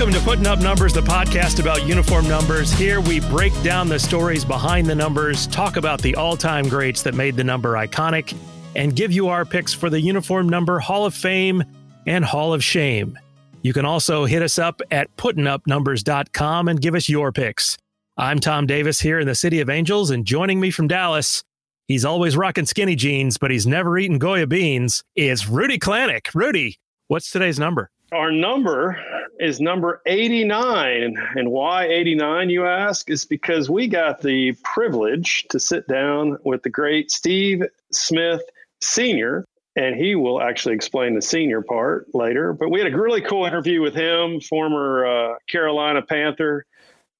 Welcome to Putting Up Numbers, the podcast about uniform numbers. Here we break down the stories behind the numbers, talk about the all time greats that made the number iconic, and give you our picks for the Uniform Number Hall of Fame and Hall of Shame. You can also hit us up at puttingupnumbers.com and give us your picks. I'm Tom Davis here in the City of Angels, and joining me from Dallas, he's always rocking skinny jeans, but he's never eaten Goya beans, is Rudy Klanik. Rudy, what's today's number? Our number is number 89. And why 89, you ask? Is because we got the privilege to sit down with the great Steve Smith Sr., and he will actually explain the senior part later. But we had a really cool interview with him, former uh, Carolina Panther,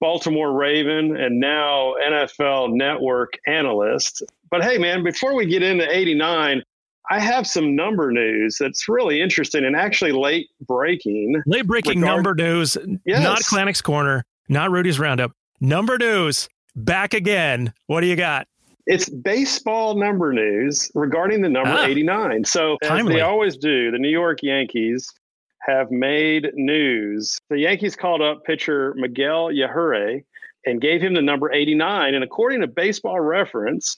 Baltimore Raven, and now NFL Network analyst. But hey, man, before we get into 89, I have some number news that's really interesting and actually late breaking. Late breaking regard- number news, yes. not Klanik's Corner, not Rudy's Roundup. Number news, back again. What do you got? It's baseball number news regarding the number ah, 89. So, as they always do, the New York Yankees have made news. The Yankees called up pitcher Miguel Yajure and gave him the number 89. And according to baseball reference,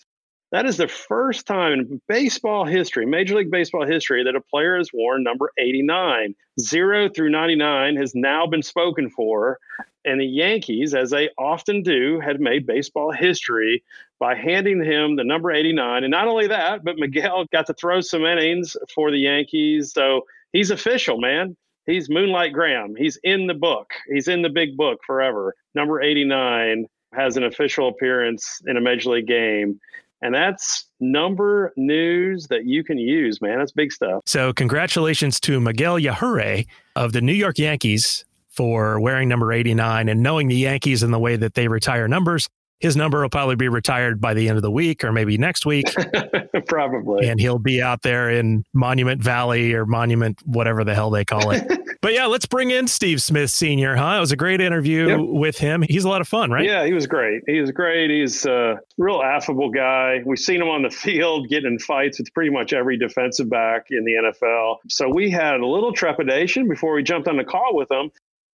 that is the first time in baseball history, Major League Baseball history, that a player has worn number 89. Zero through 99 has now been spoken for. And the Yankees, as they often do, had made baseball history by handing him the number 89. And not only that, but Miguel got to throw some innings for the Yankees. So he's official, man. He's Moonlight Graham. He's in the book. He's in the big book forever. Number 89 has an official appearance in a major league game. And that's number news that you can use, man. That's big stuff. So, congratulations to Miguel Yajure of the New York Yankees for wearing number 89 and knowing the Yankees and the way that they retire numbers. His number will probably be retired by the end of the week or maybe next week. probably. And he'll be out there in Monument Valley or Monument, whatever the hell they call it. but yeah, let's bring in Steve Smith Sr., huh? It was a great interview yep. with him. He's a lot of fun, right? Yeah, he was great. He was great. He's a real affable guy. We've seen him on the field getting in fights with pretty much every defensive back in the NFL. So we had a little trepidation before we jumped on the call with him.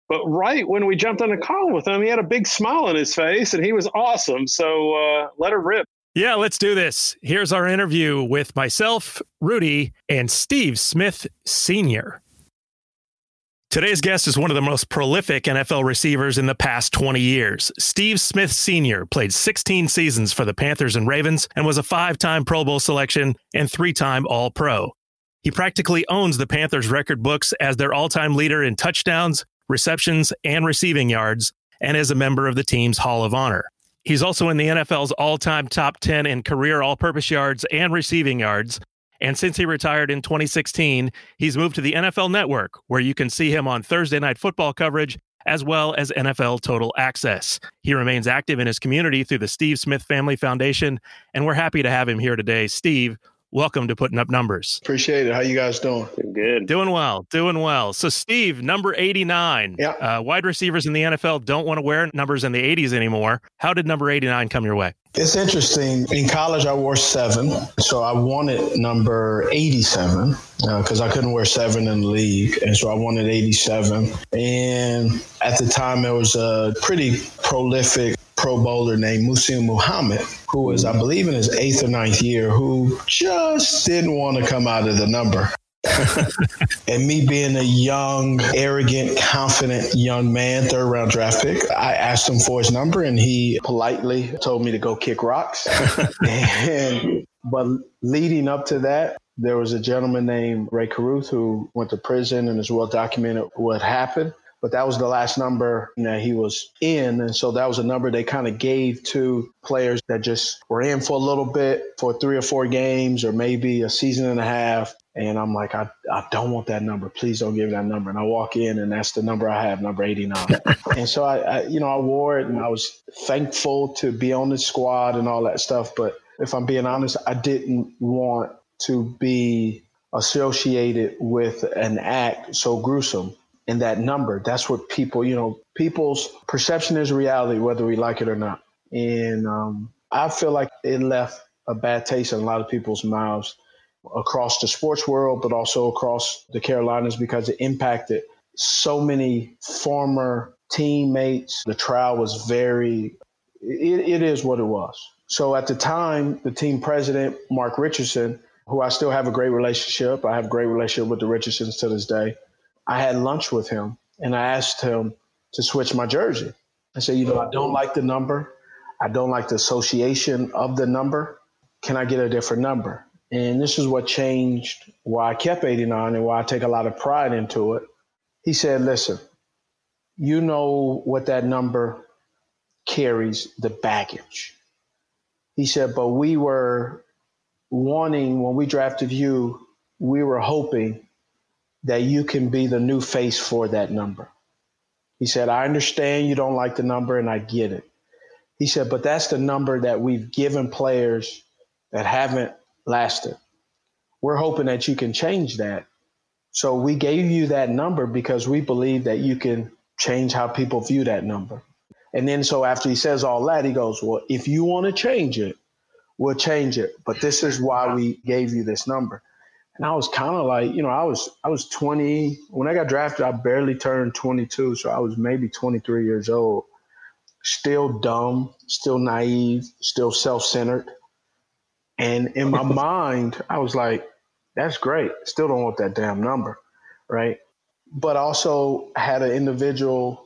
But right when we jumped on a call with him, he had a big smile on his face and he was awesome. So uh, let her rip. Yeah, let's do this. Here's our interview with myself, Rudy, and Steve Smith Sr. Today's guest is one of the most prolific NFL receivers in the past 20 years. Steve Smith Sr. played 16 seasons for the Panthers and Ravens and was a five time Pro Bowl selection and three time All Pro. He practically owns the Panthers record books as their all time leader in touchdowns, receptions, and receiving yards, and is a member of the team's Hall of Honor. He's also in the NFL's all time top 10 in career all purpose yards and receiving yards. And since he retired in 2016, he's moved to the NFL Network, where you can see him on Thursday night football coverage as well as NFL Total Access. He remains active in his community through the Steve Smith Family Foundation, and we're happy to have him here today. Steve, welcome to Putting Up Numbers. Appreciate it. How you guys doing? Good. Doing well. Doing well. So, Steve, number 89. Yeah. Uh, wide receivers in the NFL don't want to wear numbers in the 80s anymore. How did number 89 come your way? It's interesting. In college, I wore seven. So I wanted number 87 because uh, I couldn't wear seven in the league. And so I wanted 87. And at the time, it was a pretty prolific Pro Bowler named Muhsin Muhammad, who was, I believe, in his eighth or ninth year, who just didn't want to come out of the number. and me being a young, arrogant, confident young man, third round draft pick, I asked him for his number and he politely told me to go kick rocks. and but leading up to that, there was a gentleman named Rae Carruth who went to prison and is well documented what happened but that was the last number that he was in. And so that was a number they kind of gave to players that just were in for a little bit for three or four games or maybe a season and a half. And I'm like, I, I don't want that number. Please don't give me that number. And I walk in and that's the number I have, number 89. and so I, I, you know, I wore it and I was thankful to be on the squad and all that stuff. But if I'm being honest, I didn't want to be associated with an act so gruesome in that number. That's what people, you know, people's perception is reality, whether we like it or not. And um, I feel like it left a bad taste in a lot of people's mouths across the sports world, but also across the Carolinas because it impacted so many former teammates. The trial was very, it, it is what it was. So at the time, the team president, Mark Richardson, who I still have a great relationship, I have a great relationship with the Richardsons to this day. I had lunch with him and I asked him to switch my jersey. I said, you know, I don't like the number. I don't like the association of the number. Can I get a different number? And this is what changed why I kept 89 and why I take a lot of pride into it. He said, listen, you know what that number carries the baggage. He said, but we were wanting, when we drafted you, we were hoping that you can be the new face for that number. He said, I understand you don't like the number and I get it. He said, but that's the number that we've given players that haven't lasted. We're hoping that you can change that. So we gave you that number because we believe that you can change how people view that number. And then so after he says all that, he goes, Well, if you want to change it, we'll change it. But this is why we gave you this number. And I was kind of like, you know, I was I was 20 when I got drafted. I barely turned 22, so I was maybe 23 years old. Still dumb, still naive, still self-centered. And in my mind, I was like, that's great. Still don't want that damn number, right? But also had an individual,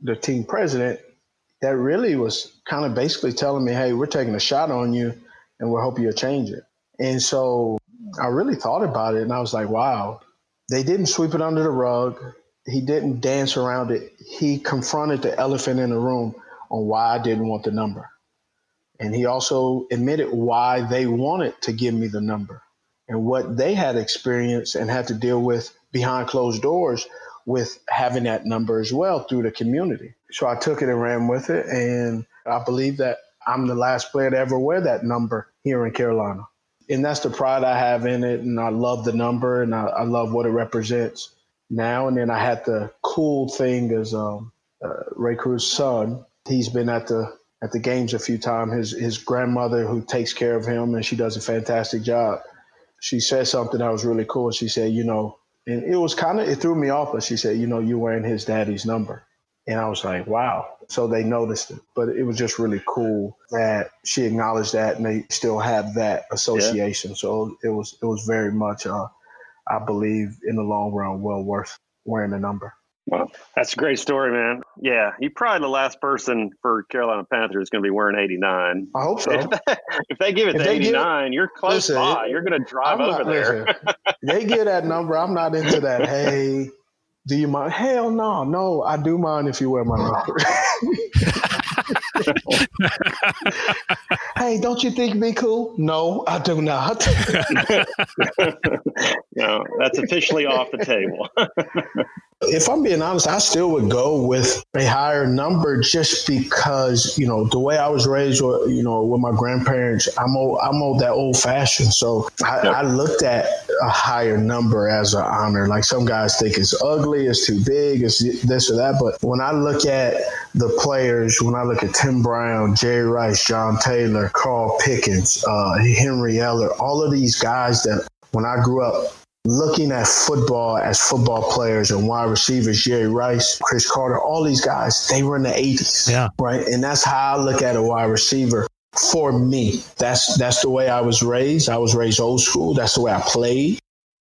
the team president, that really was kind of basically telling me, hey, we're taking a shot on you and we're hoping you'll change it. And so I really thought about it and I was like, wow, they didn't sweep it under the rug. He didn't dance around it. He confronted the elephant in the room on why I didn't want the number. And he also admitted why they wanted to give me the number and what they had experienced and had to deal with behind closed doors with having that number as well through the community. So I took it and ran with it. And I believe that I'm the last player to ever wear that number here in Carolina and that's the pride I have in it. And I love the number and I, I love what it represents now. And then I had the cool thing as um, uh, Rae Carruth's son. He's been at the at the games a few times. His his grandmother, who takes care of him, and she does a fantastic job. She said something that was really cool. She said, you know, and it was kind of it threw me off, but she said, you know, you're wearing his daddy's number. And I was like, wow. So they noticed it. But it was just really cool that she acknowledged that and they still have that association. Yeah. So it was it was very much uh, I believe in the long run well worth wearing the number. Well, that's a great story, man. Yeah, you're probably the last person for Carolina Panthers going to be wearing 89. I hope so. If they, if they give it if to 89, you're close listen, by. You're going to drive I'm over not, there. Listen, they get that number. I'm not into that. Hey, do you mind? Hell no, no. I do mind if you wear my number. hey, don't you think me cool? No, I do not. no, that's officially off the table. if I'm being honest, I still would go with a higher number just because, you know, the way I was raised, you know, with my grandparents, I'm old, I'm old that old fashioned. So I, yep. I looked at a higher number as an honor. Like some guys think it's ugly, it's too big, it's this or that. But when I look at the players, when I look at Tim Brown, Jerry Rice, John Taylor, Carl Pickens, uh, Henry Ellard, all of these guys that when I grew up looking at football as football players and wide receivers, Jerry Rice, Cris Carter, all these guys, they were in the 80s. Yeah. Right. And that's how I look at a wide receiver for me. That's that's the way I was raised. I was raised old school. That's the way I played.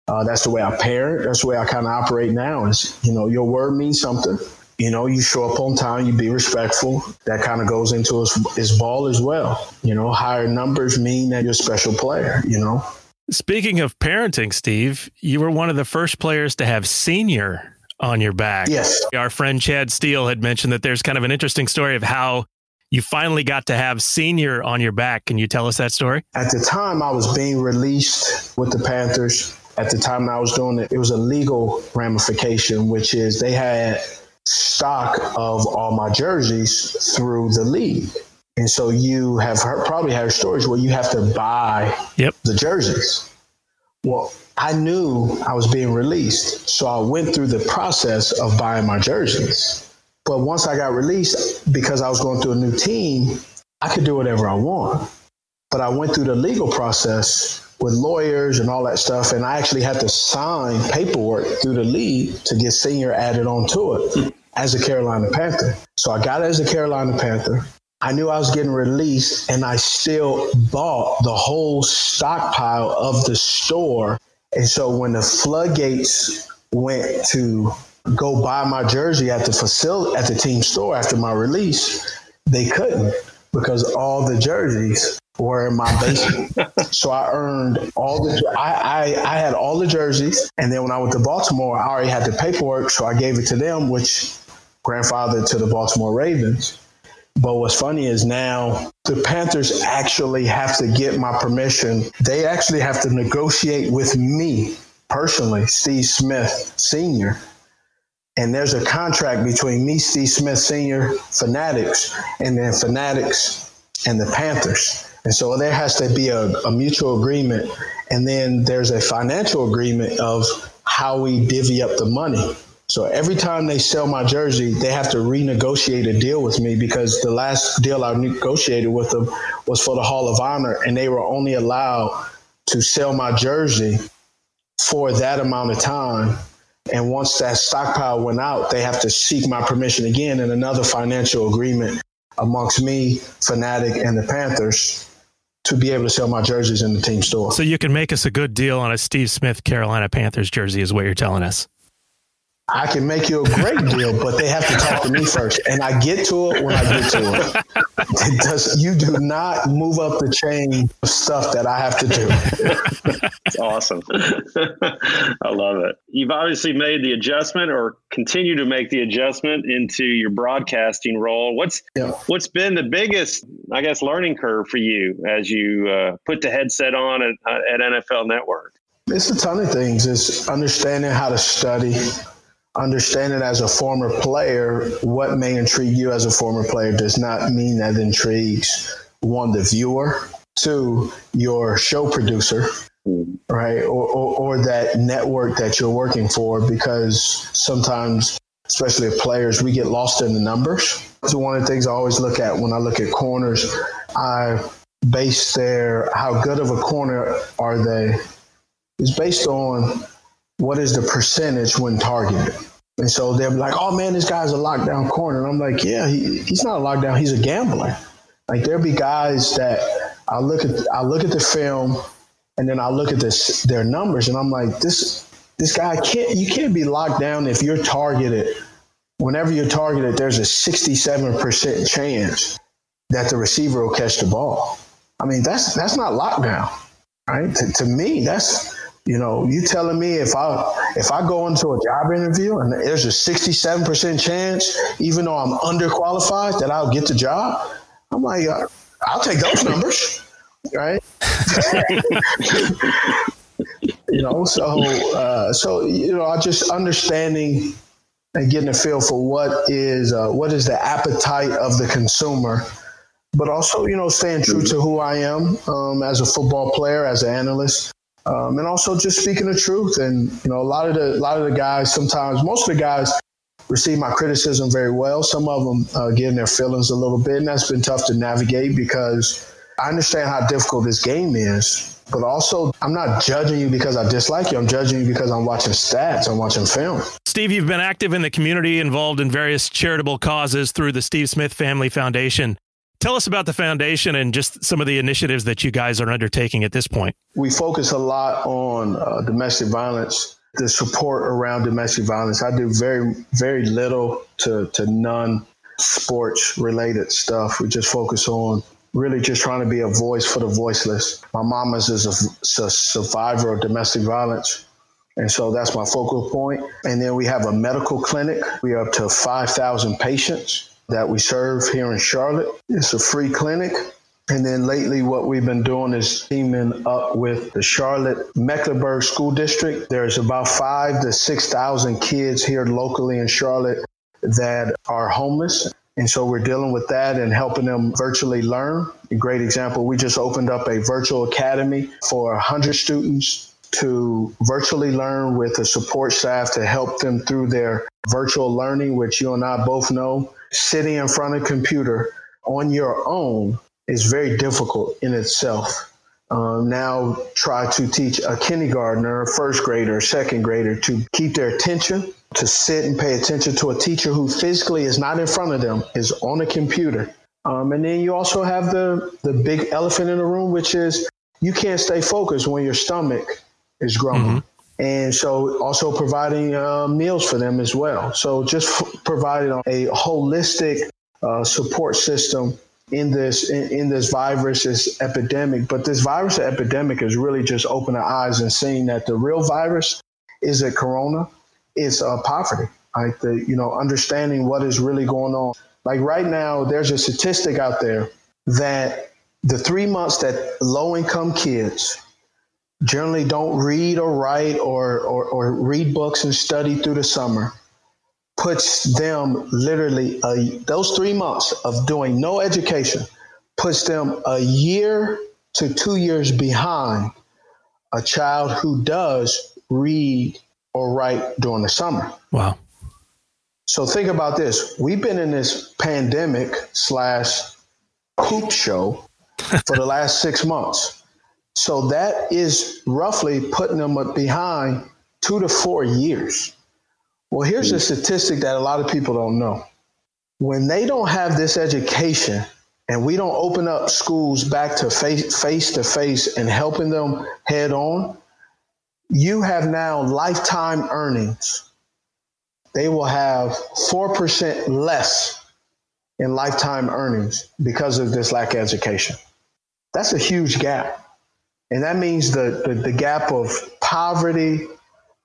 Uh, that's the way I parent. That's the way I kind of operate now. Is you know your word means something. You know, you show up on time, you be respectful. That kind of goes into his, his ball as well. You know, higher numbers mean that you're a special player. You know. Speaking of parenting, Steve, you were one of the first players to have senior on your back. Yes. Our friend Chad Steele had mentioned that there's kind of an interesting story of how you finally got to have senior on your back. Can you tell us that story? At the time, I was being released with the Panthers. At the time I was doing it, it was a legal ramification, which is they had stock of all my jerseys through the league. And so you have heard, probably heard stories where you have to buy yep. the jerseys. Well, I knew I was being released. So I went through the process of buying my jerseys. But once I got released, because I was going through a new team, I could do whatever I want. But I went through the legal process with lawyers and all that stuff. And I actually had to sign paperwork through the league to get senior added onto it as a Carolina Panther. So I got as a Carolina Panther. I knew I was getting released and I still bought the whole stockpile of the store. And so when the floodgates went to go buy my jersey at the facility at the team store after my release, they couldn't because all the jerseys were in my basement. so I earned all the I, I I had all the jerseys, and then when I went to Baltimore, I already had the paperwork, so I gave it to them, which grandfather to the Baltimore Ravens. But what's funny is now the Panthers actually have to get my permission. They actually have to negotiate with me personally, Steve Smith Sr., and there's a contract between me, Steve Smith Sr., Fanatics, and then Fanatics and the Panthers. And so there has to be a, a mutual agreement. And then there's a financial agreement of how we divvy up the money. So every time they sell my jersey, they have to renegotiate a deal with me because the last deal I negotiated with them was for the Hall of Honor, and they were only allowed to sell my jersey for that amount of time and once that stockpile went out, they have to seek my permission again in another financial agreement amongst me, Fanatic, and the Panthers to be able to sell my jerseys in the team store. So you can make us a good deal on a Steve Smith Carolina Panthers jersey, is what you're telling us. I can make you a great deal, but they have to talk to me first. And I get to it when I get to it. it does, you do not move up the chain of stuff that I have to do. It's awesome. I love it. You've obviously made the adjustment or continue to make the adjustment into your broadcasting role. What's yeah. what's been the biggest, I guess, learning curve for you as you uh, put the headset on at, at NFL Network? It's a ton of things. It's understanding how to study, understanding it as a former player what may intrigue you as a former player does not mean that intrigues one the viewer two your show producer mm-hmm. right? Or, or, or that network that you're working for because sometimes especially as players we get lost in the numbers. So one of the things i always look at when i look at corners i base their how good of a corner are they is based on what is the percentage when targeted? And so they're like, oh man, this guy's a lockdown corner. And I'm like, yeah, he, he's not a lockdown, he's a gambler. Like there'll be guys that I look at I look at the film and then I look at this their numbers and I'm like, this this guy can't you can't be locked down if you're targeted. Whenever you're targeted, there's a 67% chance that the receiver will catch the ball. I mean, that's that's not lockdown, right? To, to me, that's you know, you telling me if I if I go into a job interview and there's a 67% chance, even though I'm underqualified, that I'll get the job, I'm like, uh, I'll take those numbers, right? you know, so uh, so you know, I just understanding and getting a feel for what is uh, what is the appetite of the consumer, but also you know staying true to who I am um, as a football player, as an analyst, um, and also just speaking the truth. And you know, a lot of the a lot of the guys sometimes, most of the guys receive my criticism very well. Some of them uh, get in their feelings a little bit, and that's been tough to navigate because I understand how difficult this game is. But also, I'm not judging you because I dislike you. I'm judging you because I'm watching stats. I'm watching film. Steve, you've been active in the community, involved in various charitable causes through the Steve Smith Family Foundation. Tell us about the foundation and just some of the initiatives that you guys are undertaking at this point. We focus a lot on uh, domestic violence, the support around domestic violence. I do very, very little to, to none sports related stuff. We just focus on really just trying to be a voice for the voiceless. My mom is a, a survivor of domestic violence. And so that's my focal point. And then we have a medical clinic. We are up to 5,000 patients that we serve here in Charlotte. It's a free clinic. And then lately, what we've been doing is teaming up with the Charlotte Mecklenburg School District. There's about five to 6,000 kids here locally in Charlotte that are homeless. And so we're dealing with that and helping them virtually learn. A great example, we just opened up a virtual academy for 100 students to virtually learn with a support staff to help them through their virtual learning, which you and I both know sitting in front of a computer on your own is very difficult in itself. um, now try to teach a kindergartner, a first grader, second grader to keep their attention, to sit and pay attention to a teacher who physically is not in front of them, is on a computer. Um, and then you also have the the big elephant in the room, which is you can't stay focused when your stomach is grumbling. Mm-hmm. And so, also providing uh, meals for them as well. So, just f- providing a holistic uh, support system in this in, in, this virus, this epidemic. But this virus epidemic has really just our eyes and seeing that the real virus is a corona. It's uh, poverty. Like the you know understanding what is really going on. Like right now, there's a statistic out there that the three months that low income kids generally don't read or write or, or, or read books and study through the summer puts them literally a, those three months of doing no education puts them a year to two years behind a child who does read or write during the summer. Wow. So think about this. We've been in this pandemic slash poop show for the last six months. So that is roughly putting them behind two to four years. Well, here's a hmm. statistic that a lot of people don't know. When they don't have this education and we don't open up schools back to face, face to face and helping them head on, you have now lifetime earnings. They will have 4% less in lifetime earnings because of this lack of education. That's a huge gap. And that means the, the, the gap of poverty,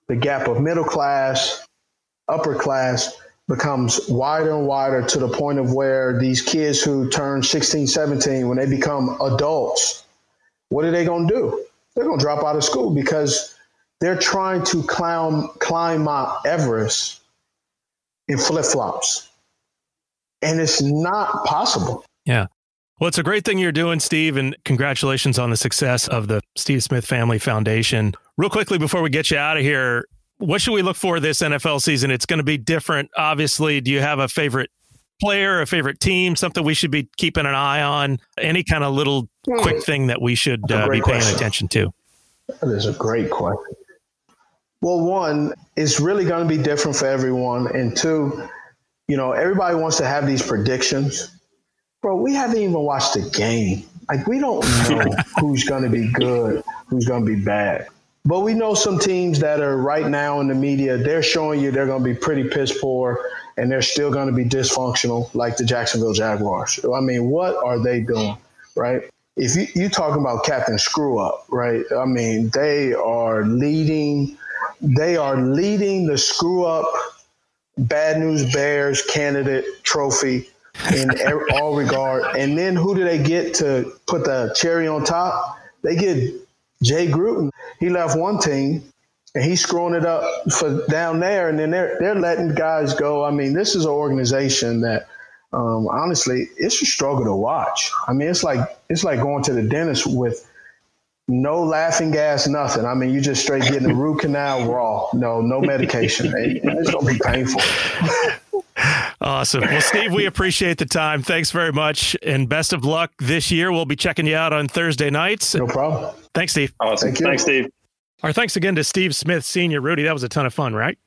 the gap of middle class, upper class becomes wider and wider to the point of where these kids who turn 16, 17, when they become adults, what are they going to do? They're going to drop out of school because they're trying to climb, climb Mount Everest in flip flops. And it's not possible. Yeah. Well, it's a great thing you're doing, Steve, and congratulations on the success of the Steve Smith Family Foundation. Real quickly, before we get you out of here, what should we look for this NFL season? It's going to be different. Obviously, do you have a favorite player, a favorite team, something we should be keeping an eye on? Any kind of little quick thing that we should uh, be paying question. attention to? That is a great question. Well, one, it's really going to be different for everyone. And two, you know, everybody wants to have these predictions. Bro, we haven't even watched the game. Like, we don't know who's going to be good, who's going to be bad. But we know some teams that are right now in the media, they're showing you they're going to be pretty piss poor and they're still going to be dysfunctional, like the Jacksonville Jaguars. I mean, what are they doing, right? If you, you talking about Captain Screw Up, right? I mean, they are leading, they are leading the screw up bad news Bears candidate trophy in all regard. And then who do they get to put the cherry on top? They get Jay Gruden, he left one team and he's screwing it up for down there, and then they're they're letting guys go. I mean, this is an organization that um, honestly, it's a struggle to watch. I mean, it's like it's like going to the dentist with no laughing gas, nothing. I mean, you just straight getting the root canal raw. No, no medication. it's gonna be painful. Awesome. Well, Steve, we appreciate the time. Thanks very much, and best of luck this year. We'll be checking you out on Thursday nights. No problem. Thanks, Steve. Awesome. Thank Thanks, Steve. Our thanks again to Steve Smith Senior. Rudy, that was a ton of fun, right?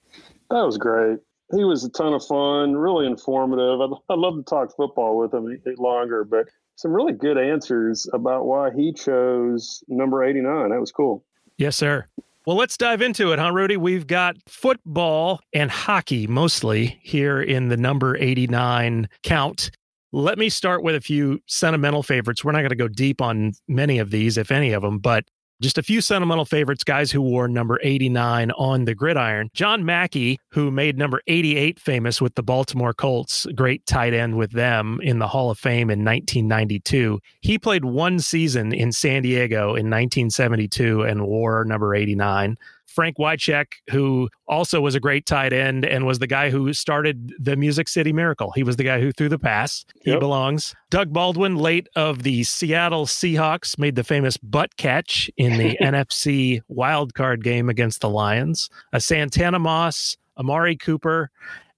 That was great. He was a ton of fun, really informative. I'd, I'd love to talk football with him longer, but some really good answers about why he chose number 89. That was cool. Yes, sir. Well, let's dive into it, huh, Rudy? We've got football and hockey mostly here in the number 89 count. Let me start with a few sentimental favorites. We're not going to go deep on many of these, if any of them, but just a few sentimental favorites, guys who wore number 89 on the gridiron. John Mackey, who made number 88 famous with the Baltimore Colts, great tight end with them in the Hall of Fame in 1992. He played one season in San Diego in 1972 and wore number 89. Frank Wycheck, who also was a great tight end and was the guy who started the Music City Miracle. He was the guy who threw the pass. He yep. belongs. Doug Baldwin, late of the Seattle Seahawks, made the famous butt catch in the NFC wildcard game against the Lions. A Santana Moss, Amari Cooper,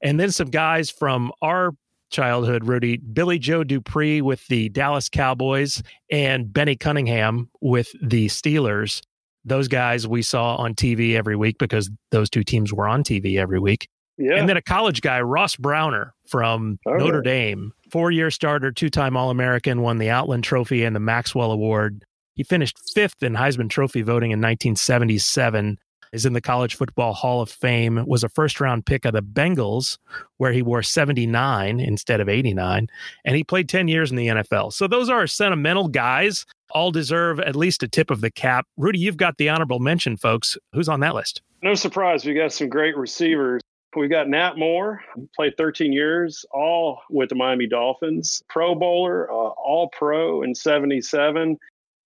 and then some guys from our childhood, Rudy. Billy Joe Dupree with the Dallas Cowboys and Bennie Cunningham with the Steelers. Those guys we saw on TV every week because those two teams were on TV every week. Yeah. And then a college guy, Ross Browner from oh, okay. Notre Dame, four year starter, two time All American, won the Outland Trophy and the Maxwell Award. He finished fifth in Heisman Trophy voting in 1977 is in the College Football Hall of Fame, was a first round pick of the Bengals, where he wore 79 instead of 89, and he played 10 years in the NFL. So those are sentimental guys, all deserve at least a tip of the cap. Rudy, you've got the honorable mention, folks. Who's on that list? No surprise, we got some great receivers. We got Nat Moore, played 13 years, all with the Miami Dolphins, Pro Bowler, uh, All Pro in 77.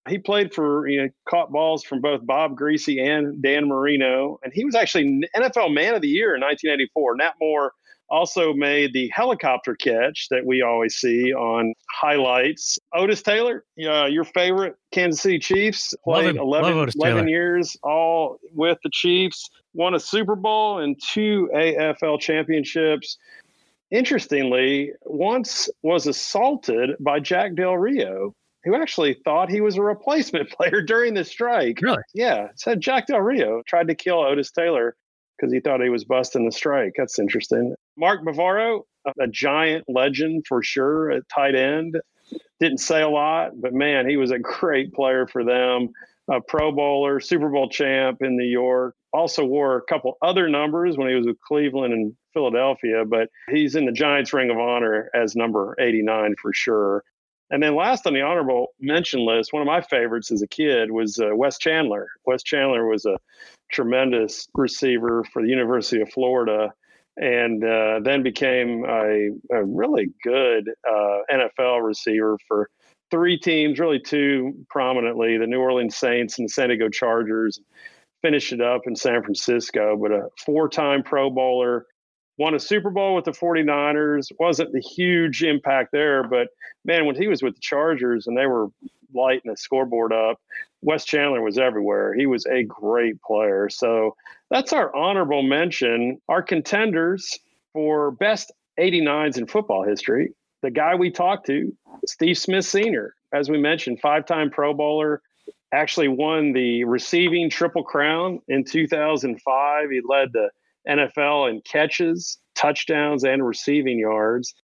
He played for, you know, caught balls from both Bob Griese and Dan Marino. And he was actually NFL Man of the Year in 1984. Nat Moore also made the helicopter catch that we always see on highlights. Otis Taylor, uh, your favorite Kansas City Chiefs, played 11, 11 years all with the Chiefs, won a Super Bowl and two AFL championships. Interestingly, once was assaulted by Jack Del Rio who actually thought he was a replacement player during the strike. Really? Yeah. Said Jack Del Rio tried to kill Otis Taylor because he thought he was busting the strike. That's interesting. Mark Bavaro, a giant legend for sure at tight end. Didn't say a lot, but man, he was a great player for them. A Pro Bowler, Super Bowl champ in New York. Also wore a couple other numbers when he was with Cleveland and Philadelphia, but he's in the Giants Ring of Honor as number 89 for sure. And then last on the honorable mention list, one of my favorites as a kid was uh, Wes Chandler. Wes Chandler was a tremendous receiver for the University of Florida and uh, then became a, a really good uh, NFL receiver for three teams, really two prominently the New Orleans Saints and the San Diego Chargers. Finished it up in San Francisco, but a four time Pro Bowler, won a Super Bowl with the 49ers. Wasn't the huge impact there, but man, when he was with the Chargers and they were lighting the scoreboard up, Wes Chandler was everywhere. He was a great player. So that's our honorable mention. Our contenders for best 89s in football history. The guy we talked to, Steve Smith Sr., as we mentioned, five time Pro Bowler, actually won the receiving triple crown in 2005. He led the NFL in catches, touchdowns, and receiving yards.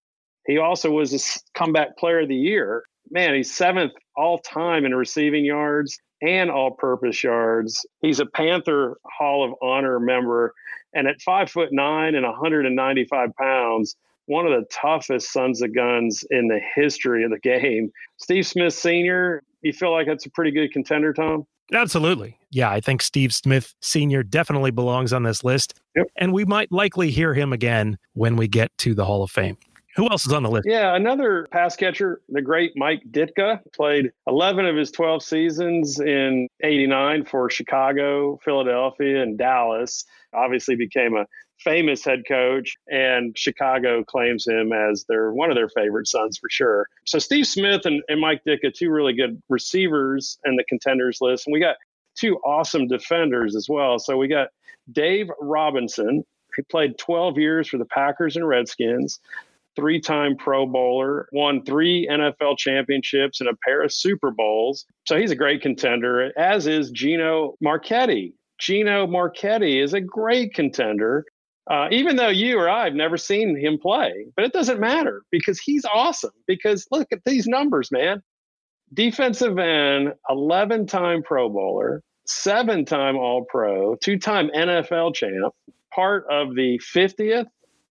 He also was a comeback player of the year. Man, he's seventh all time in receiving yards and all purpose yards. He's a Panther Hall of Honor member. And at five foot nine and 195 pounds, one of the toughest sons of guns in the history of the game. Steve Smith Sr., you feel like that's a pretty good contender, Tom? Absolutely. Yeah, I think Steve Smith Sr. definitely belongs on this list. Yep. And we might likely hear him again when we get to the Hall of Fame. Who else is on the list? Yeah, another pass catcher, the great Mike Ditka, played 11 of his 12 seasons in 89 for Chicago, Philadelphia, and Dallas. Obviously became a famous head coach, and Chicago claims him as their one of their favorite sons for sure. So Steve Smith and, and Mike Ditka, two really good receivers in the contenders list, and we got two awesome defenders as well. So we got Dave Robinson. He played 12 years for the Packers and Redskins. Three time Pro Bowler, won three NFL championships and a pair of Super Bowls. So he's a great contender, as is Gino Marchetti. Gino Marchetti is a great contender. Uh, even though you or I have never seen him play, but it doesn't matter because he's awesome. Because look at these numbers, man. Defensive end, 11 time Pro Bowler, seven time All Pro, two time NFL champ, part of the 50th,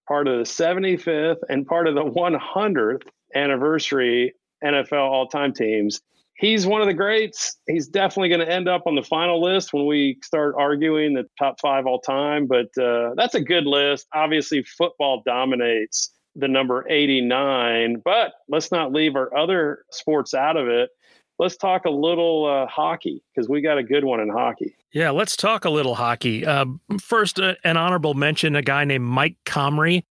part of the 75th, and part of the 100th anniversary NFL all time teams he's one of the greats. He's definitely going to end up on the final list when we start arguing the top five all time. But uh, that's a good list. Obviously, football dominates the number 89, but let's not leave our other sports out of it. Let's talk a little uh, hockey because we got a good one in hockey. Yeah, let's talk a little hockey. Uh, first, uh, an honorable mention a guy named Mike Comrie.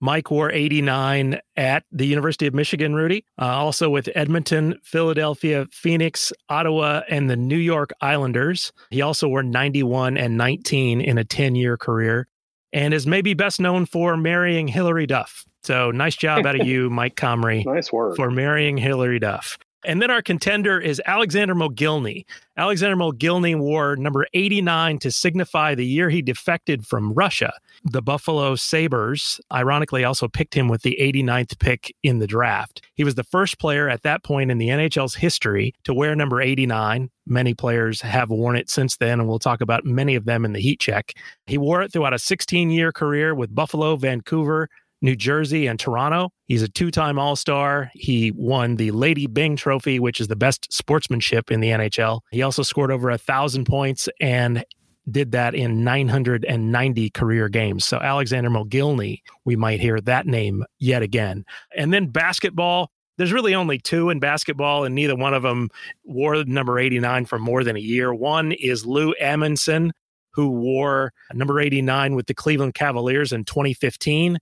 Mike wore 89 at the University of Michigan, Rudy, uh, also with Edmonton, Philadelphia, Phoenix, Ottawa, and the New York Islanders. He also wore 91 and 19 in a 10 year career. and is maybe best known for marrying Hilary Duff. So nice job out of you, Mike Comrie. nice work. For marrying Hilary Duff. And then our contender is Alexander Mogilny. Alexander Mogilny wore number 89 to signify the year he defected from Russia. The Buffalo Sabres, ironically, also picked him with the 89th pick in the draft. He was the first player at that point in the NHL's history to wear number 89. Many players have worn it since then, and we'll talk about many of them in the heat check. He wore it throughout a 16 year career with Buffalo, Vancouver, New Jersey, and Toronto. He's a two time All Star. He won the Lady Byng Trophy, which is the best sportsmanship in the NHL. He also scored over a thousand points and did that in 990 career games. So Alexander Mogilny, we might hear that name yet again. And then basketball. There's really only two in basketball, and neither one of them wore number 89 for more than a year. One is Lou Amundson, who wore number 89 with the Cleveland Cavaliers in 2015.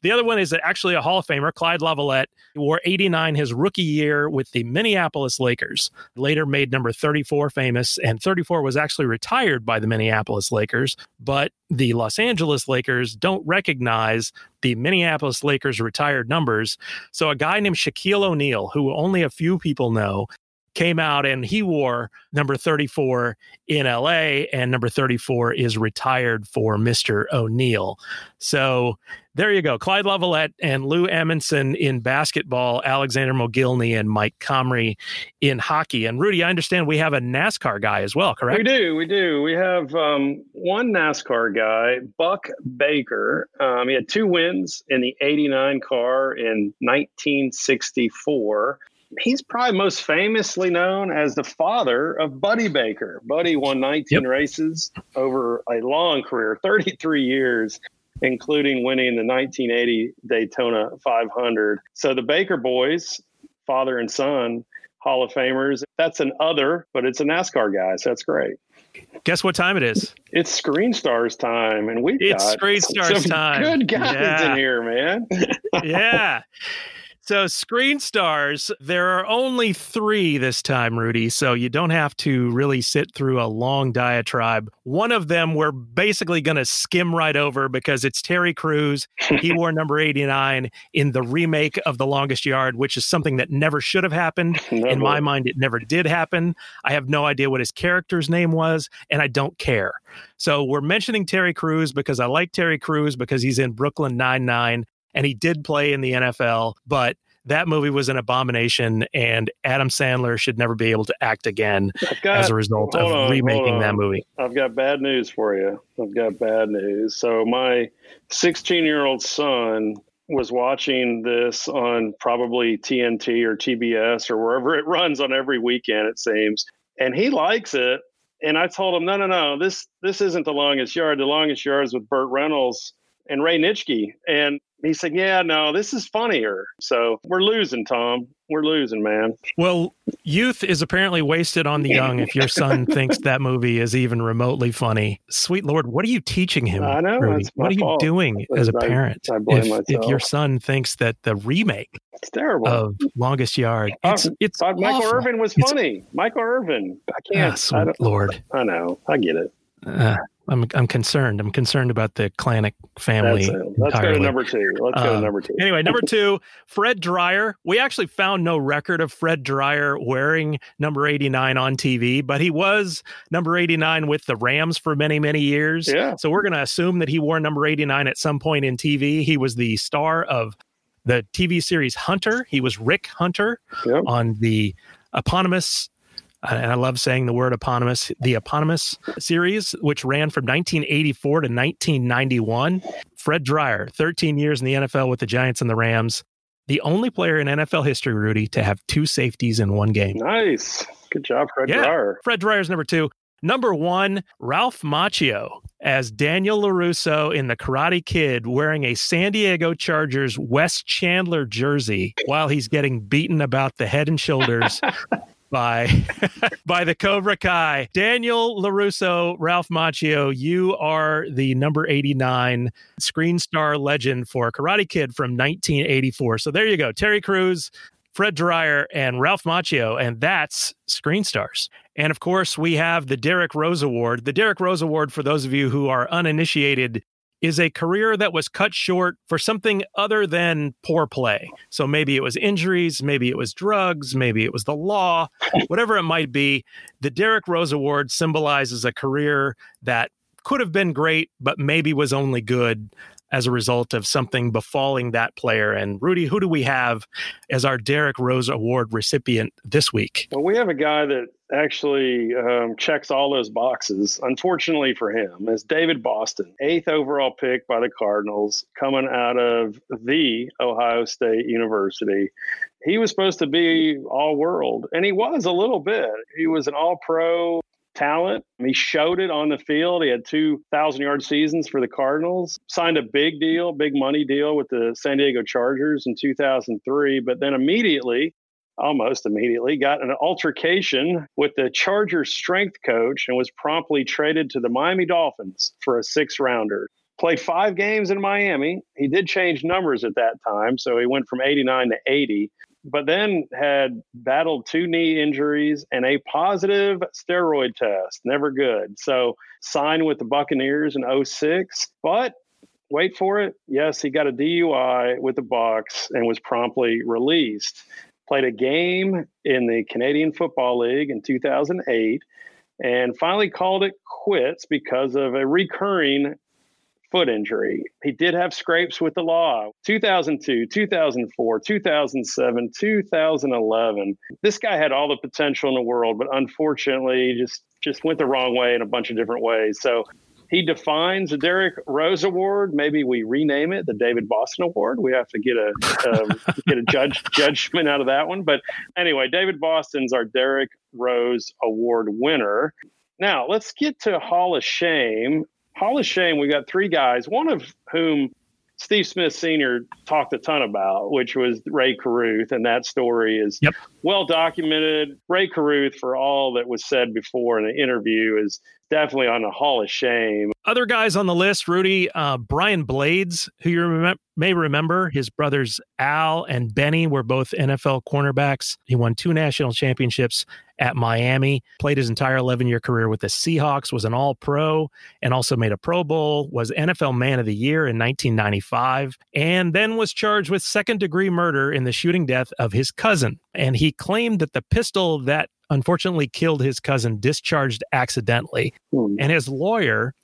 The other one is actually a Hall of Famer, Clyde Lovellette, wore 89 his rookie year with the Minneapolis Lakers. Later made number 34 famous, and 34 was actually retired by the Minneapolis Lakers, but the Los Angeles Lakers don't recognize the Minneapolis Lakers retired numbers. So a guy named Shaquille O'Neal, who only a few people know, came out and he wore number 34 in LA, and number 34 is retired for Mr. O'Neal. So there you go. Clyde Lovellette and Lou Amundson in basketball, Alexander Mogilny and Mike Comrie in hockey. And Rudy, I understand we have a NASCAR guy as well, correct? We do. We do. We have um, one NASCAR guy, Buck Baker. Um, he had two wins in the 89 car in 1964 he's probably most famously known as the father of Buddy Baker. Buddy won 19 yep. races over a long career, 33 years, including winning the 1980 Daytona 500. So the Baker boys, father and son, Hall of Famers. That's an other, but it's a NASCAR guy, so that's great. Guess what time it is? It's Screen Stars time, and we've it's got Screen Stars time. Good guys yeah. in here, man. yeah. So, Screen Stars, there are only three this time, Rudy. So, you don't have to really sit through a long diatribe. One of them we're basically going to skim right over because it's Terry Crews. He wore number 89 in the remake of The Longest Yard, which is something that never should have happened. Never. In my mind, it never did happen. I have no idea what his character's name was, and I don't care. So, we're mentioning Terry Crews because I like Terry Crews because he's in Brooklyn Nine-Nine and he did play in the NFL, but that movie was an abomination, and Adam Sandler should never be able to act again got, as a result of on, remaking that movie. I've got bad news for you. I've got bad news. So, my 16 year old son was watching this on probably TNT or TBS or wherever it runs on every weekend, it seems, and he likes it. And I told him, no, no, no, this this isn't the longest yard. The longest yard is with Burt Reynolds and Ray Nitschke. And he said, Yeah, no, this is funnier. So we're losing, Tom. We're losing, man. Well, youth is apparently wasted on the young if your son thinks that movie is even remotely funny. Sweet Lord, what are you teaching him? I know. What are you fault. doing as a parent I, I blame if, myself. if your son thinks that the remake it's terrible. of Longest Yard, it's, uh, it's Michael awful. Irvin was funny. It's, Michael Irvin. I can't. Ah, sweet I Lord. I know. I get it. Uh, I'm I'm concerned. I'm concerned about the Kalanick family. Let's entirely. go to number two. Let's go to uh, number two. Anyway, number two, Fred Dryer. We actually found no record of Fred Dryer wearing number 89 on TV, but he was number 89 with the Rams for many, many years. Yeah. So we're going to assume that he wore number 89 at some point in TV. He was the star of the TV series Hunter. He was Rick Hunter yep. on the eponymous and I love saying the word eponymous, the eponymous series, which ran from 1984 to 1991. Fred Dryer, 13 years in the NFL with the Giants and the Rams, the only player in NFL history, Rudy, to have two safeties in one game. Nice. Good job, Fred yeah. Dryer. Fred Dryer's number two. Number one, Ralph Macchio as Daniel LaRusso in The Karate Kid wearing a San Diego Chargers Wes Chandler jersey while he's getting beaten about the head and shoulders by by the Cobra Kai. Daniel LaRusso, Ralph Macchio, you are the number 89 screen star legend for Karate Kid from 1984. So there you go. Terry Crews, Fred Dryer, and Ralph Macchio, and that's Screen Stars. And of course, we have the Derrick Rose Award. The Derrick Rose Award, for those of you who are uninitiated is a career that was cut short for something other than poor play. So maybe it was injuries, maybe it was drugs, maybe it was the law, whatever it might be. The Derrick Rose Award symbolizes a career that could have been great, but maybe was only good as a result of something befalling that player. And Rudy, who do we have as our Derrick Rose Award recipient this week? Well, we have a guy that actually um, checks all those boxes. Unfortunately for him, is David Boston, eighth overall pick by the Cardinals, coming out of the Ohio State University. He was supposed to be all world, and he was a little bit. He was an all pro talent. He showed it on the field. He had two thousand yard seasons for the Cardinals. Signed a big deal, big money deal with the San Diego Chargers in 2003. But then immediately, almost immediately, got an altercation with the Chargers strength coach and was promptly traded to the Miami Dolphins for a six rounder. Played five games in Miami. He did change numbers at that time, so he went from 89 to 80 but then had battled two knee injuries and a positive steroid test. Never good. So signed with the Buccaneers in 06, but wait for it. Yes, he got a DUI with the Bucs and was promptly released. Played a game in the Canadian Football League in 2008 and finally called it quits because of a recurring foot injury. He did have scrapes with the law 2002, 2004, 2007, 2011. This guy had all the potential in the world, but unfortunately, just just went the wrong way in a bunch of different ways. So he defines the Derrick Rose Award. Maybe we rename it the David Boston Award. We have to get a um, get a judge judgment out of that one. But anyway, David Boston's our Derrick Rose Award winner. Now let's get to Hall of Shame. Hall of Shame, we got three guys, one of whom Steve Smith Sr. talked a ton about, which was Rae Carruth, and that story is yep. well documented. Rae Carruth, for all that was said before in the interview, is definitely on the Hall of Shame. Other guys on the list, Rudy, uh, Brian Blades, who you rem- may remember, his brothers Al and Bennie were both NFL cornerbacks. He won two national championships at Miami, played his entire 11 year career with the Seahawks, was an all pro, and also made a Pro Bowl, was NFL Man of the Year in 1995, and then was charged with second degree murder in the shooting death of his cousin. And he claimed that the pistol that unfortunately killed his cousin discharged accidentally. Hmm. And his lawyer,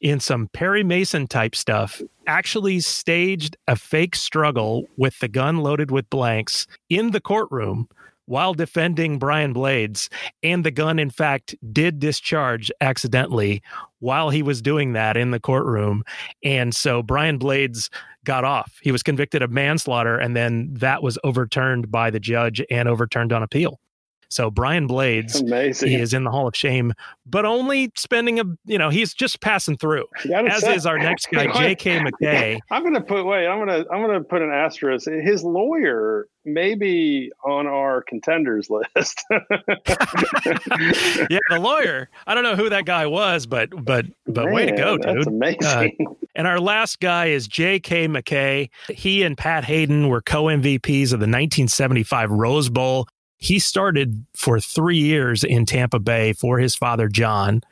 in some Perry Mason type stuff, actually staged a fake struggle with the gun loaded with blanks in the courtroom while defending Brian Blades. And the gun, in fact, did discharge accidentally while he was doing that in the courtroom. And so Brian Blades got off. He was convicted of manslaughter, and then that was overturned by the judge and overturned on appeal. So Brian Blades Amazing. he is in the Hall of Shame, but only spending a you know he's just passing through. As say, is our next guy, J.K. McKay. I'm going to put wait. I'm going to I'm going to put an asterisk. His lawyer may be on our contenders list. yeah, the lawyer. I don't know who that guy was, but but but Man, way to go, dude. That's amazing. Uh, and our last guy is J.K. McKay. He and Pat Haden were co MVPs of the 1975 Rose Bowl. He started for three years in Tampa Bay for his father, John.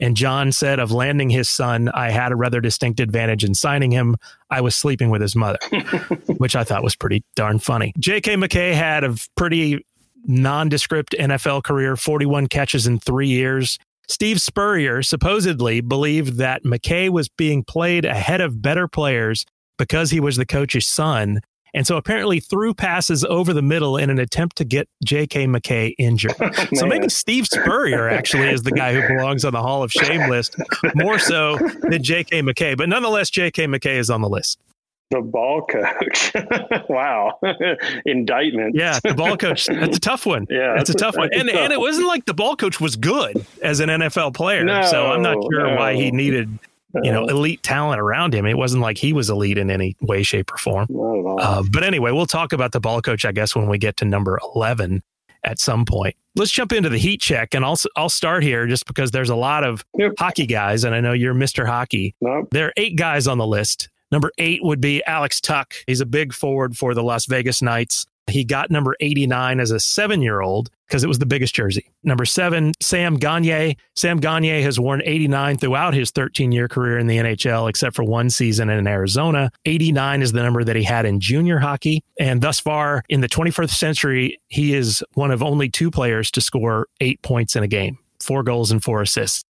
And John said of landing his son, I had a rather distinct advantage in signing him. I was sleeping with his mother, which I thought was pretty darn funny. J.K. McKay had a pretty nondescript NFL career, 41 catches in three years. Steve Spurrier supposedly believed that McKay was being played ahead of better players because he was the coach's son and so apparently threw passes over the middle in an attempt to get J.K. McKay injured. So maybe Steve Spurrier actually is the guy who belongs on the Hall of Shame list more so than J.K. McKay. But nonetheless, J.K. McKay is on the list. The ball coach. wow. Indictment. Yeah, the ball coach. That's a tough one. Yeah. That's, a tough one. And, tough. and it wasn't like the ball coach was good as an NFL player. No, so I'm not sure no. why he needed you know, elite talent around him. It wasn't like he was elite in any way, shape, or form. Uh, but anyway, we'll talk about the ball coach, I guess, when we get to number 11 at some point. Let's jump into the heat check, and I'll I'll start here just because there's a lot of yep. hockey guys, and I know you're Mr. Hockey. Nope. There are eight guys on the list. Number eight would be Alex Tuch. He's a big forward for the Las Vegas Knights. He got number 89 as a seven year old because it was the biggest jersey. Number seven, Sam Gagner. Sam Gagner has worn 89 throughout his 13 year career in the NHL, except for one season in Arizona. 89 is the number that he had in junior hockey. And thus far in the 21st century, he is one of only two players to score eight points in a game, four goals and four assists.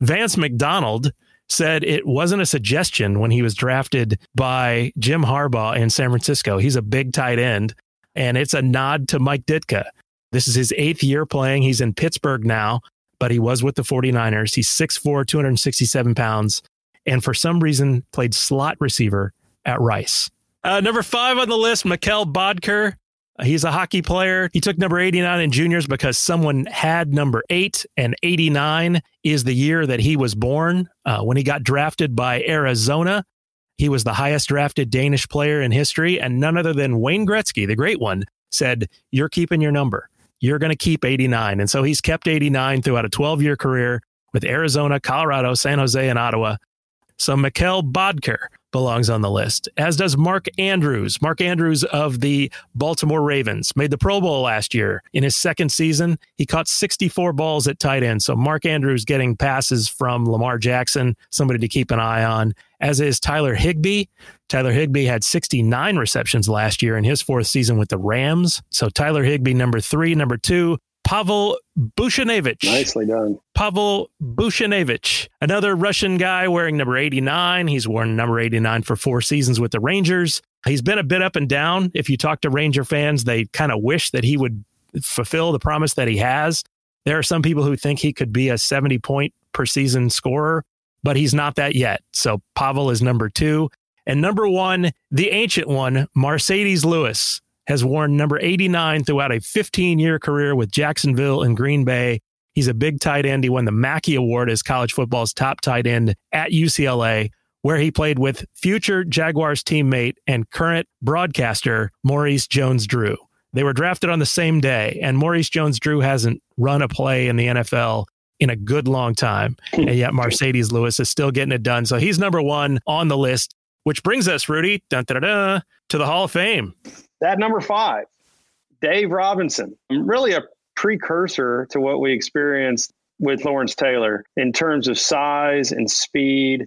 Vance McDonald said it wasn't a suggestion when he was drafted by Jim Harbaugh in San Francisco. He's a big tight end, and it's a nod to Mike Ditka. This is his eighth year playing. He's in Pittsburgh now, but he was with the 49ers. He's 6'4, 267 pounds, and for some reason played slot receiver at Rice. Uh, number five on the list, Mikkel Boedker. He's a hockey player. He took number 89 in juniors because someone had number eight, and 89 is the year that he was born. Uh, when he got drafted by Arizona, he was the highest drafted Danish player in history, and none other than Wayne Gretzky, the great one, said, You're keeping your number. You're going to keep 89. And so he's kept 89 throughout a 12 year career with Arizona, Colorado, San Jose, and Ottawa. So Mikkel Boedker belongs on the list, as does Mark Andrews. Mark Andrews of the Baltimore Ravens made the Pro Bowl last year. In his second season, he caught 64 balls at tight end. So Mark Andrews getting passes from Lamar Jackson, somebody to keep an eye on, as is Tyler Higbee. Tyler Higbee had 69 receptions last year in his fourth season with the Rams. So Tyler Higbee, number three. Number two, Pavel Buchnevich. Nicely done. Pavel Buchnevich, another Russian guy wearing number 89. He's worn number 89 for four seasons with the Rangers. He's been a bit up and down. If you talk to Ranger fans, they kind of wish that he would fulfill the promise that he has. There are some people who think he could be a 70 point per season scorer, but he's not that yet. So Pavel is number two. And number one, the ancient one, Marcedes Lewis has worn number 89 throughout a 15 year career with Jacksonville and Green Bay. He's a big tight end. He won the Mackey Award as college football's top tight end at UCLA, where he played with future Jaguars teammate and current broadcaster Maurice Jones Drew. They were drafted on the same day, and Maurice Jones Drew hasn't run a play in the NFL in a good long time. And yet Marcedes Lewis is still getting it done. So he's number one on the list, which brings us, Rudy, dun, dun, dun, to the Hall of Fame. That number five, Dave Robinson, really a precursor to what we experienced with Lawrence Taylor in terms of size and speed,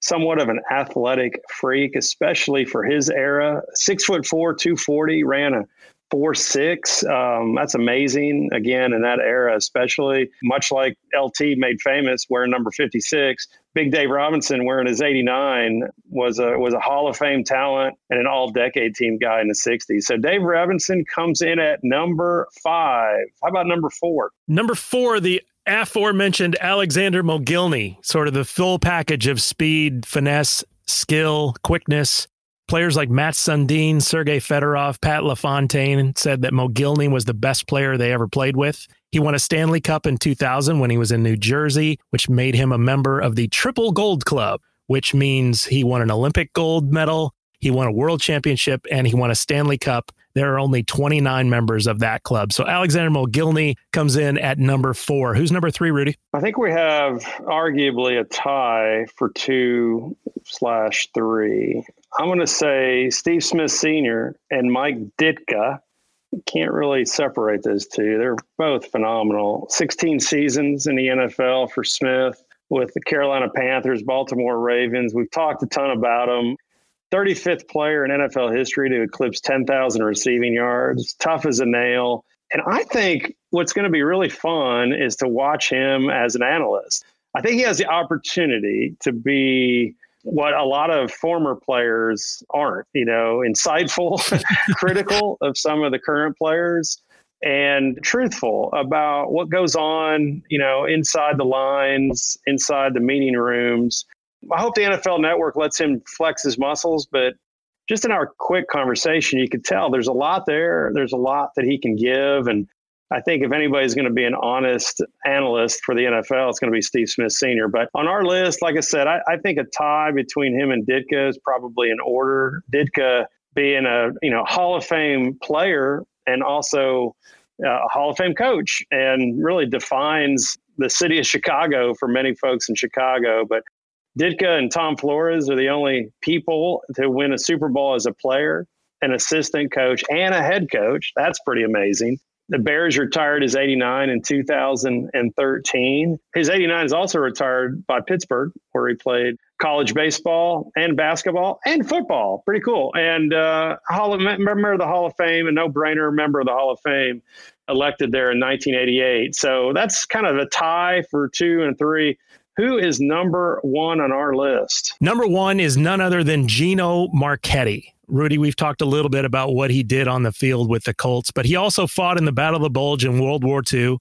somewhat of an athletic freak, especially for his era. Six foot four, 240, ran a four six. Um, that's amazing. Again, in that era, especially much like LT made famous wearing number fifty six. Big Dave Robinson wearing his eighty nine was a was a Hall of Fame talent and an all decade team guy in the sixties. So Dave Robinson comes in at number five. How about number four? Number four, the aforementioned Alexander Mogilny, sort of the full package of speed, finesse, skill, quickness. Players like Mats Sundin, Sergei Fedorov, Pat LaFontaine said that Mogilny was the best player they ever played with. He won a Stanley Cup in 2000 when he was in New Jersey, which made him a member of the Triple Gold Club, which means he won an Olympic gold medal, he won a world championship, and he won a Stanley Cup. There are only 29 members of that club. So Alexander Mogilny comes in at number four. Who's number three, Rudy? I think we have arguably a tie for two slash three. I'm going to say Steve Smith Sr. and Mike Ditka. Can't really separate those two. They're both phenomenal. 16 seasons in the NFL for Smith with the Carolina Panthers, Baltimore Ravens. We've talked a ton about them. 35th player in NFL history to eclipse 10,000 receiving yards, tough as a nail. And I think what's going to be really fun is to watch him as an analyst. I think he has the opportunity to be what a lot of former players aren't, you know, insightful, critical of some of the current players and truthful about what goes on, you know, inside the lines, inside the meeting rooms. I hope the NFL network lets him flex his muscles, but just in our quick conversation, you could tell there's a lot there. There's a lot that he can give. And I think if anybody's going to be an honest analyst for the NFL, it's going to be Steve Smith Sr. But on our list, like I said, I, I think a tie between him and Ditka is probably in order. Ditka being a you know Hall of Fame player and also uh, a Hall of Fame coach, and really defines the city of Chicago for many folks in Chicago. But Ditka and Tom Flores are the only people to win a Super Bowl as a player an assistant coach, and a head coach. That's pretty amazing. The Bears retired his 89 in 2013. His 89 is also retired by Pittsburgh, where he played college baseball and basketball and football. Pretty cool. And uh, Hall of, member of the Hall of Fame, a no brainer member of the Hall of Fame, elected there in 1988. So that's kind of a tie for two and three. Who is number one on our list? Number one is none other than Gino Marchetti. Rudy, we've talked a little bit about what he did on the field with the Colts, but he also fought in the Battle of the Bulge in World War II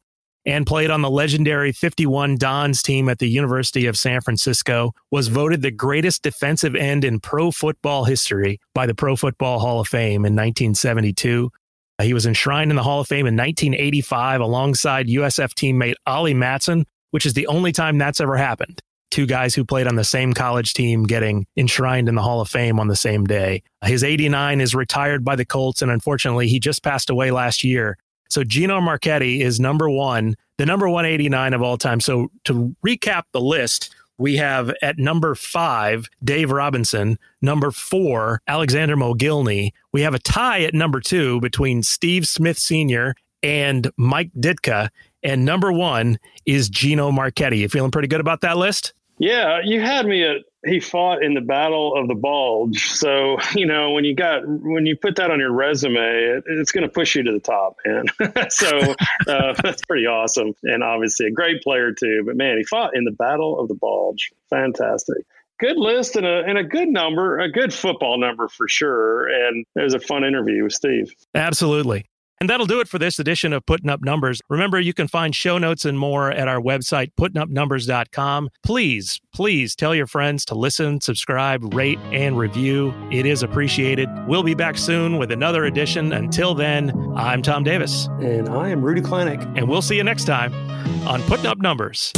and played on the legendary 51 Dons team at the University of San Francisco, was voted the greatest defensive end in pro football history by the Pro Football Hall of Fame in 1972. He was enshrined in the Hall of Fame in 1985 alongside USF teammate Ollie Matson, which is the only time that's ever happened. Two guys who played on the same college team getting enshrined in the Hall of Fame on the same day. His 89 is retired by the Colts, and unfortunately, he just passed away last year. So Gino Marchetti is number one, the number 189 of all time. So to recap the list, we have at number five, Dave Robinson. Number four, Alexander Mogilny. We have a tie at number two between Steve Smith Sr. and Mike Ditka. And number one is Gino Marchetti. You feeling pretty good about that list? Yeah, you had me at he fought in the Battle of the Bulge. So, you know, when you got when you put that on your resume, it, it's going to push you to the top, man. so uh, that's pretty awesome, and obviously a great player too. But man, he fought in the Battle of the Bulge. Fantastic. Good list and a and a good number, a good football number for sure. And it was a fun interview with Steve. Absolutely. And that'll do it for this edition of Putting Up Numbers. Remember, you can find show notes and more at our website, puttingupnumbers.com. Please, please tell your friends to listen, subscribe, rate, and review. It is appreciated. We'll be back soon with another edition. Until then, I'm Tom Davis. And I am Rudy Kleinik. And we'll see you next time on Putting Up Numbers.